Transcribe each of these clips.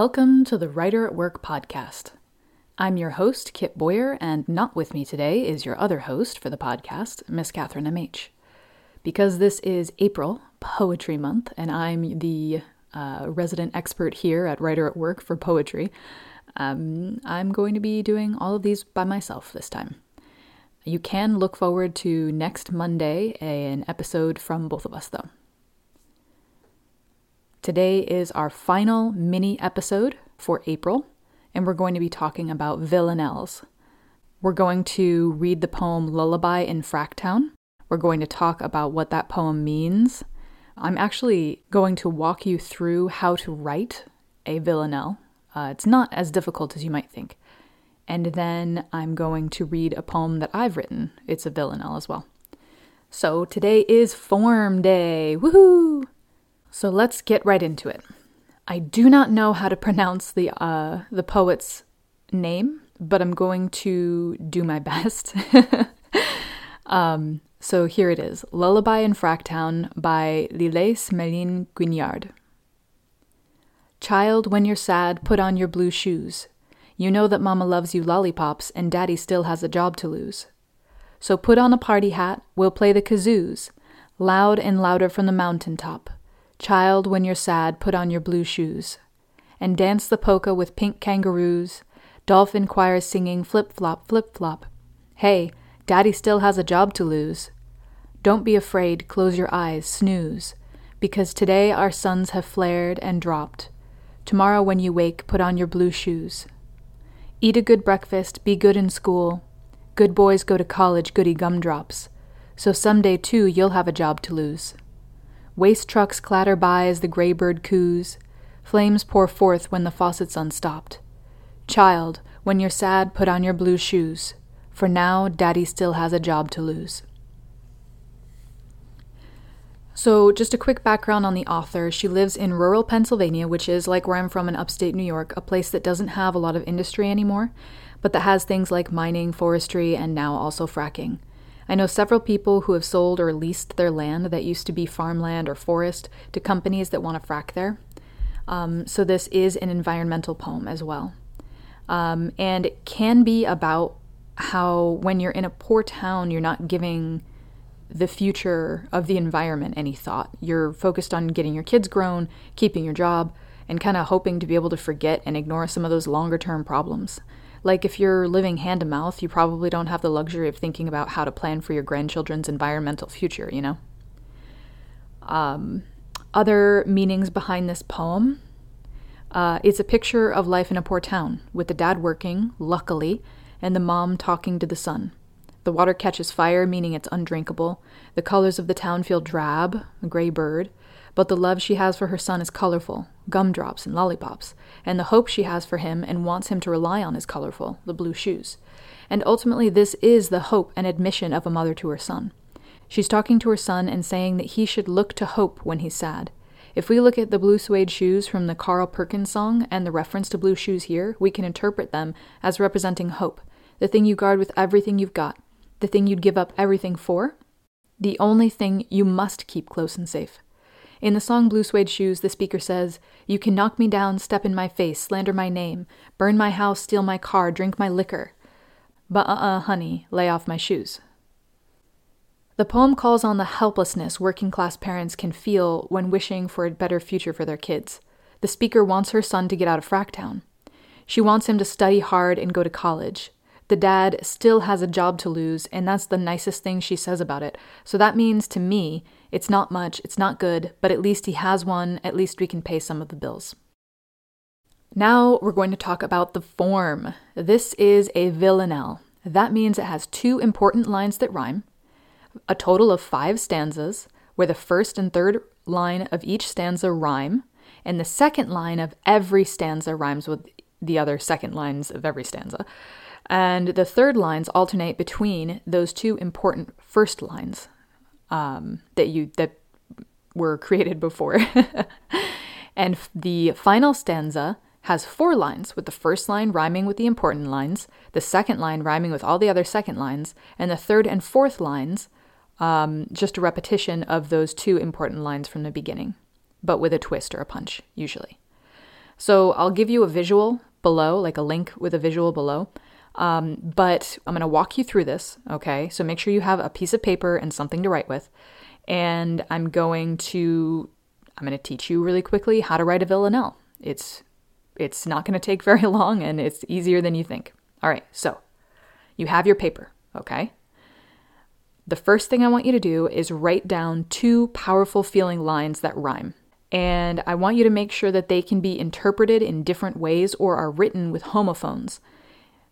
Welcome to the Writer at Work podcast. I'm your host, Kit Boyer, and not with me today is your other host for the podcast, Miss Catherine MH. Because this is April, Poetry Month, and I'm the uh, resident expert here at Writer at Work for poetry, um, I'm going to be doing all of these by myself this time. You can look forward to next Monday, an episode from both of us, though. Today is our final mini episode for April, and we're going to be talking about villanelles. We're going to read the poem Lullaby in Fracktown. We're going to talk about what that poem means. I'm actually going to walk you through how to write a villanelle. Uh, it's not as difficult as you might think. And then I'm going to read a poem that I've written. It's a villanelle as well. So today is Form Day. Woohoo! So let's get right into it. I do not know how to pronounce the uh, the poet's name, but I'm going to do my best. um, so here it is Lullaby in Fracktown by Lilles Melin Guignard. Child, when you're sad, put on your blue shoes. You know that Mama loves you lollipops and Daddy still has a job to lose. So put on a party hat, we'll play the kazoos, loud and louder from the mountain top. Child, when you're sad, put on your blue shoes. And dance the polka with pink kangaroos. Dolphin choir singing flip flop, flip flop. Hey, Daddy still has a job to lose. Don't be afraid, close your eyes, snooze. Because today our suns have flared and dropped. Tomorrow, when you wake, put on your blue shoes. Eat a good breakfast, be good in school. Good boys go to college, goody gumdrops. So someday, too, you'll have a job to lose. Waste trucks clatter by as the gray bird coos. Flames pour forth when the faucet's unstopped. Child, when you're sad, put on your blue shoes. For now, Daddy still has a job to lose. So, just a quick background on the author. She lives in rural Pennsylvania, which is like where I'm from in upstate New York, a place that doesn't have a lot of industry anymore, but that has things like mining, forestry, and now also fracking. I know several people who have sold or leased their land that used to be farmland or forest to companies that want to frack there. Um, so this is an environmental poem as well. Um, and it can be about how when you're in a poor town, you're not giving the future of the environment any thought. You're focused on getting your kids grown, keeping your job, and kind of hoping to be able to forget and ignore some of those longer term problems. Like, if you're living hand to mouth, you probably don't have the luxury of thinking about how to plan for your grandchildren's environmental future, you know? Um, other meanings behind this poem uh, it's a picture of life in a poor town, with the dad working, luckily, and the mom talking to the son. The water catches fire, meaning it's undrinkable. The colors of the town feel drab, a gray bird, but the love she has for her son is colorful, gumdrops and lollipops, and the hope she has for him and wants him to rely on is colorful, the blue shoes. And ultimately, this is the hope and admission of a mother to her son. She's talking to her son and saying that he should look to hope when he's sad. If we look at the blue suede shoes from the Carl Perkins song and the reference to blue shoes here, we can interpret them as representing hope, the thing you guard with everything you've got, the thing you'd give up everything for, the only thing you must keep close and safe. In the song Blue Suede Shoes, the speaker says, You can knock me down, step in my face, slander my name, burn my house, steal my car, drink my liquor. But uh uh, honey, lay off my shoes. The poem calls on the helplessness working class parents can feel when wishing for a better future for their kids. The speaker wants her son to get out of Fracktown. She wants him to study hard and go to college. The dad still has a job to lose, and that's the nicest thing she says about it. So that means to me, it's not much, it's not good, but at least he has one, at least we can pay some of the bills. Now we're going to talk about the form. This is a villanelle. That means it has two important lines that rhyme, a total of five stanzas, where the first and third line of each stanza rhyme, and the second line of every stanza rhymes with the other second lines of every stanza. And the third lines alternate between those two important first lines um, that you that were created before. and the final stanza has four lines, with the first line rhyming with the important lines, the second line rhyming with all the other second lines, and the third and fourth lines um, just a repetition of those two important lines from the beginning, but with a twist or a punch, usually. So I'll give you a visual below, like a link with a visual below. Um, but I'm going to walk you through this, okay? So make sure you have a piece of paper and something to write with. And I'm going to I'm going to teach you really quickly how to write a villanelle. It's it's not going to take very long and it's easier than you think. All right, so you have your paper, okay? The first thing I want you to do is write down two powerful feeling lines that rhyme. And I want you to make sure that they can be interpreted in different ways or are written with homophones.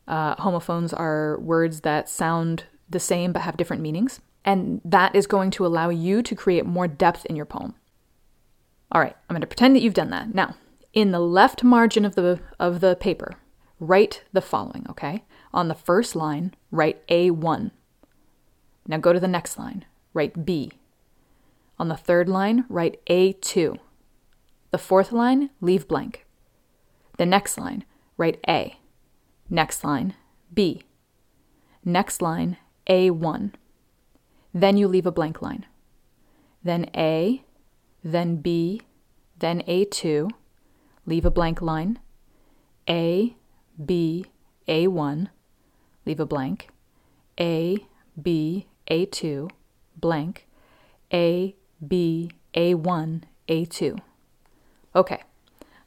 Uh, homophones are words that sound the same but have different meanings. And that is going to allow you to create more depth in your poem. All right, I'm going to pretend that you've done that. Now, in the left margin of the of the paper, write the following, okay? On the first line, write A1. Now go to the next line, write B. On the third line, write A2. The fourth line, leave blank. The next line, write A. Next line, B. Next line, A1. Then you leave a blank line. Then A, then B, then A2, leave a blank line, A, B, A1, leave a blank, A, B, A2, blank, A, B, A1, A2. Okay,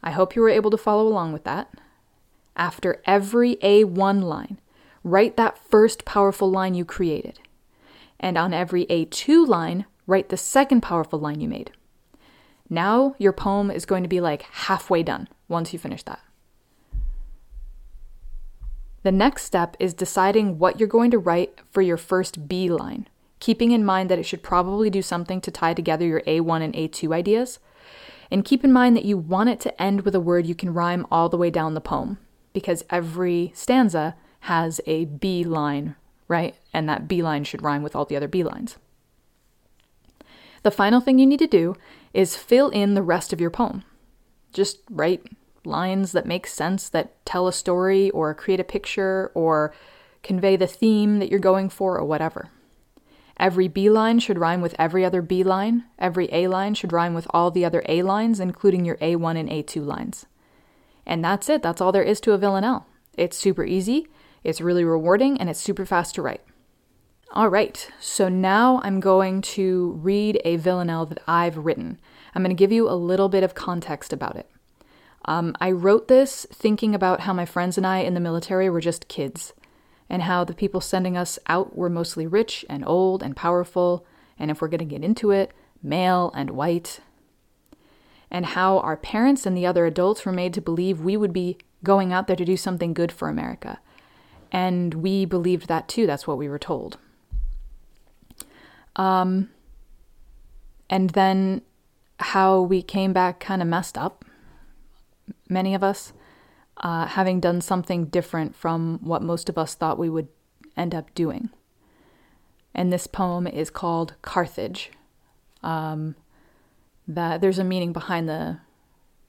I hope you were able to follow along with that. After every A1 line, write that first powerful line you created. And on every A2 line, write the second powerful line you made. Now your poem is going to be like halfway done once you finish that. The next step is deciding what you're going to write for your first B line, keeping in mind that it should probably do something to tie together your A1 and A2 ideas. And keep in mind that you want it to end with a word you can rhyme all the way down the poem, because every stanza has a B line, right? And that B line should rhyme with all the other B lines. The final thing you need to do is fill in the rest of your poem. Just write lines that make sense, that tell a story, or create a picture, or convey the theme that you're going for, or whatever. Every B line should rhyme with every other B line. Every A line should rhyme with all the other A lines, including your A1 and A2 lines. And that's it. That's all there is to a villanelle. It's super easy, it's really rewarding, and it's super fast to write. All right, so now I'm going to read a villanelle that I've written. I'm going to give you a little bit of context about it. Um, I wrote this thinking about how my friends and I in the military were just kids, and how the people sending us out were mostly rich and old and powerful, and if we're going to get into it, male and white. And how our parents and the other adults were made to believe we would be going out there to do something good for America. And we believed that too, that's what we were told. Um, and then how we came back kind of messed up, many of us, uh, having done something different from what most of us thought we would end up doing. And this poem is called Carthage. Um, that there's a meaning behind the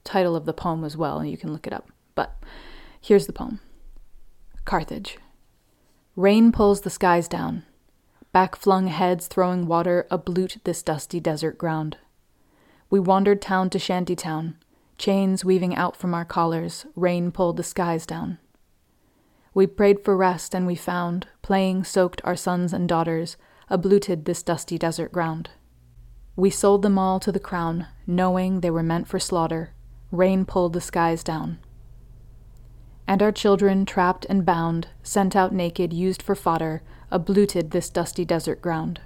title of the poem as well, and you can look it up. But here's the poem Carthage. Rain pulls the skies down. Back-flung heads throwing water ablute this dusty desert ground. We wandered town to shanty town, chains weaving out from our collars, rain pulled the skies down. We prayed for rest, and we found, playing soaked our sons and daughters, abluted this dusty desert ground. We sold them all to the crown, knowing they were meant for slaughter, rain pulled the skies down. And our children, trapped and bound, sent out naked, used for fodder, abluted this dusty desert ground.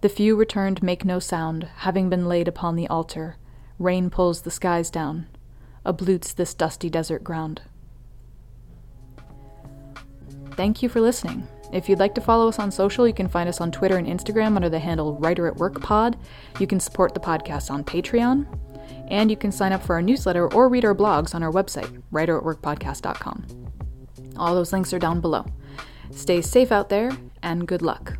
The few returned make no sound, having been laid upon the altar. Rain pulls the skies down, ablutes this dusty desert ground. Thank you for listening. If you'd like to follow us on social, you can find us on Twitter and Instagram under the handle Writer at Work Pod. You can support the podcast on Patreon, and you can sign up for our newsletter or read our blogs on our website, writeratworkpodcast.com. All those links are down below. Stay safe out there, and good luck.